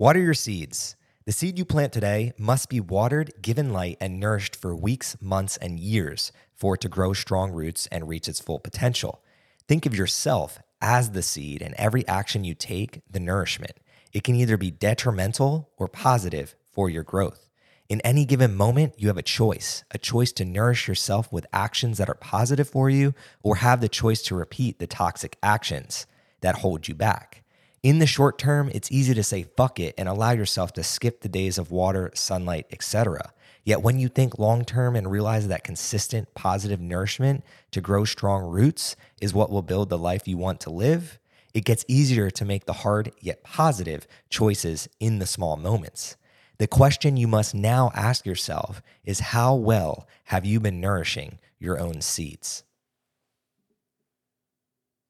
Water your seeds. The seed you plant today must be watered, given light, and nourished for weeks, months, and years for it to grow strong roots and reach its full potential. Think of yourself as the seed and every action you take, the nourishment. It can either be detrimental or positive for your growth. In any given moment, you have a choice a choice to nourish yourself with actions that are positive for you, or have the choice to repeat the toxic actions that hold you back. In the short term, it's easy to say fuck it and allow yourself to skip the days of water, sunlight, etc. Yet when you think long term and realize that consistent positive nourishment to grow strong roots is what will build the life you want to live, it gets easier to make the hard yet positive choices in the small moments. The question you must now ask yourself is how well have you been nourishing your own seeds?